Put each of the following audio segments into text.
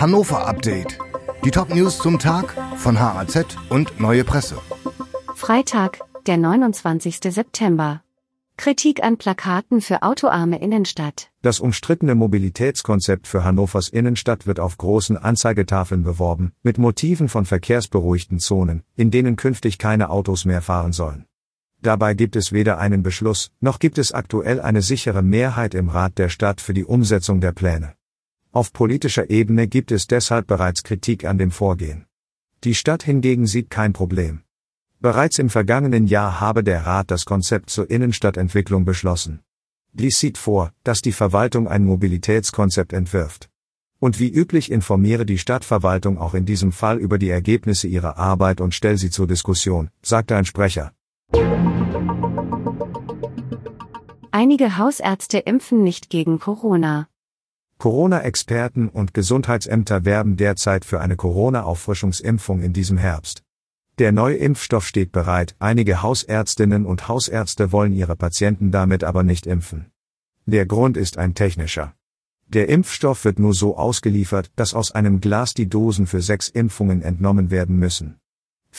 Hannover Update. Die Top-News zum Tag von HAZ und Neue Presse. Freitag, der 29. September. Kritik an Plakaten für autoarme Innenstadt. Das umstrittene Mobilitätskonzept für Hannovers Innenstadt wird auf großen Anzeigetafeln beworben, mit Motiven von verkehrsberuhigten Zonen, in denen künftig keine Autos mehr fahren sollen. Dabei gibt es weder einen Beschluss, noch gibt es aktuell eine sichere Mehrheit im Rat der Stadt für die Umsetzung der Pläne. Auf politischer Ebene gibt es deshalb bereits Kritik an dem Vorgehen. Die Stadt hingegen sieht kein Problem. Bereits im vergangenen Jahr habe der Rat das Konzept zur Innenstadtentwicklung beschlossen. Dies sieht vor, dass die Verwaltung ein Mobilitätskonzept entwirft. Und wie üblich informiere die Stadtverwaltung auch in diesem Fall über die Ergebnisse ihrer Arbeit und stelle sie zur Diskussion, sagte ein Sprecher. Einige Hausärzte impfen nicht gegen Corona. Corona-Experten und Gesundheitsämter werben derzeit für eine Corona-Auffrischungsimpfung in diesem Herbst. Der neue Impfstoff steht bereit, einige Hausärztinnen und Hausärzte wollen ihre Patienten damit aber nicht impfen. Der Grund ist ein technischer. Der Impfstoff wird nur so ausgeliefert, dass aus einem Glas die Dosen für sechs Impfungen entnommen werden müssen.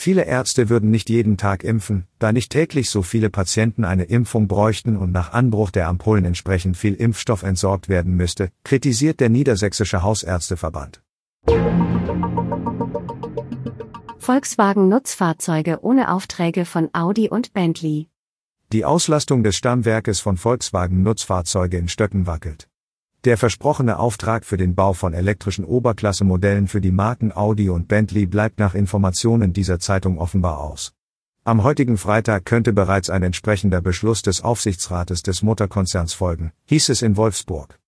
Viele Ärzte würden nicht jeden Tag impfen, da nicht täglich so viele Patienten eine Impfung bräuchten und nach Anbruch der Ampullen entsprechend viel Impfstoff entsorgt werden müsste, kritisiert der Niedersächsische Hausärzteverband. Volkswagen Nutzfahrzeuge ohne Aufträge von Audi und Bentley. Die Auslastung des Stammwerkes von Volkswagen Nutzfahrzeuge in Stöcken wackelt. Der versprochene Auftrag für den Bau von elektrischen Oberklassemodellen für die Marken Audi und Bentley bleibt nach Informationen dieser Zeitung offenbar aus. Am heutigen Freitag könnte bereits ein entsprechender Beschluss des Aufsichtsrates des Mutterkonzerns folgen, hieß es in Wolfsburg.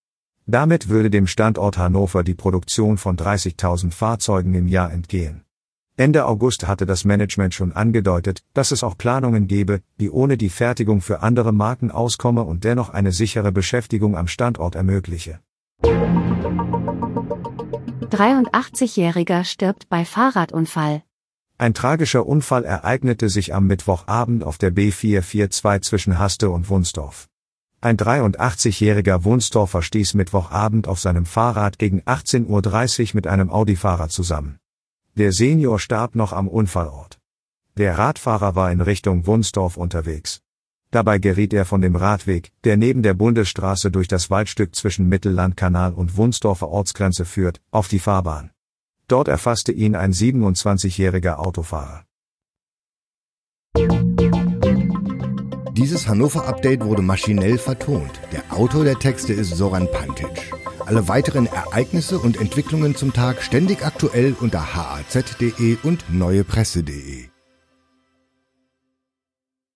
Damit würde dem Standort Hannover die Produktion von 30.000 Fahrzeugen im Jahr entgehen. Ende August hatte das Management schon angedeutet, dass es auch Planungen gebe, die ohne die Fertigung für andere Marken auskomme und dennoch eine sichere Beschäftigung am Standort ermögliche. 83-Jähriger stirbt bei Fahrradunfall. Ein tragischer Unfall ereignete sich am Mittwochabend auf der B442 zwischen Haste und Wunsdorf. Ein 83-jähriger Wunsdorfer stieß Mittwochabend auf seinem Fahrrad gegen 18.30 Uhr mit einem Audi-Fahrer zusammen. Der Senior starb noch am Unfallort. Der Radfahrer war in Richtung Wunsdorf unterwegs. Dabei geriet er von dem Radweg, der neben der Bundesstraße durch das Waldstück zwischen Mittellandkanal und Wunsdorfer Ortsgrenze führt, auf die Fahrbahn. Dort erfasste ihn ein 27-jähriger Autofahrer. Dieses Hannover-Update wurde maschinell vertont. Der Autor der Texte ist Soran Pantic. Alle weiteren Ereignisse und Entwicklungen zum Tag ständig aktuell unter haz.de und neuepresse.de.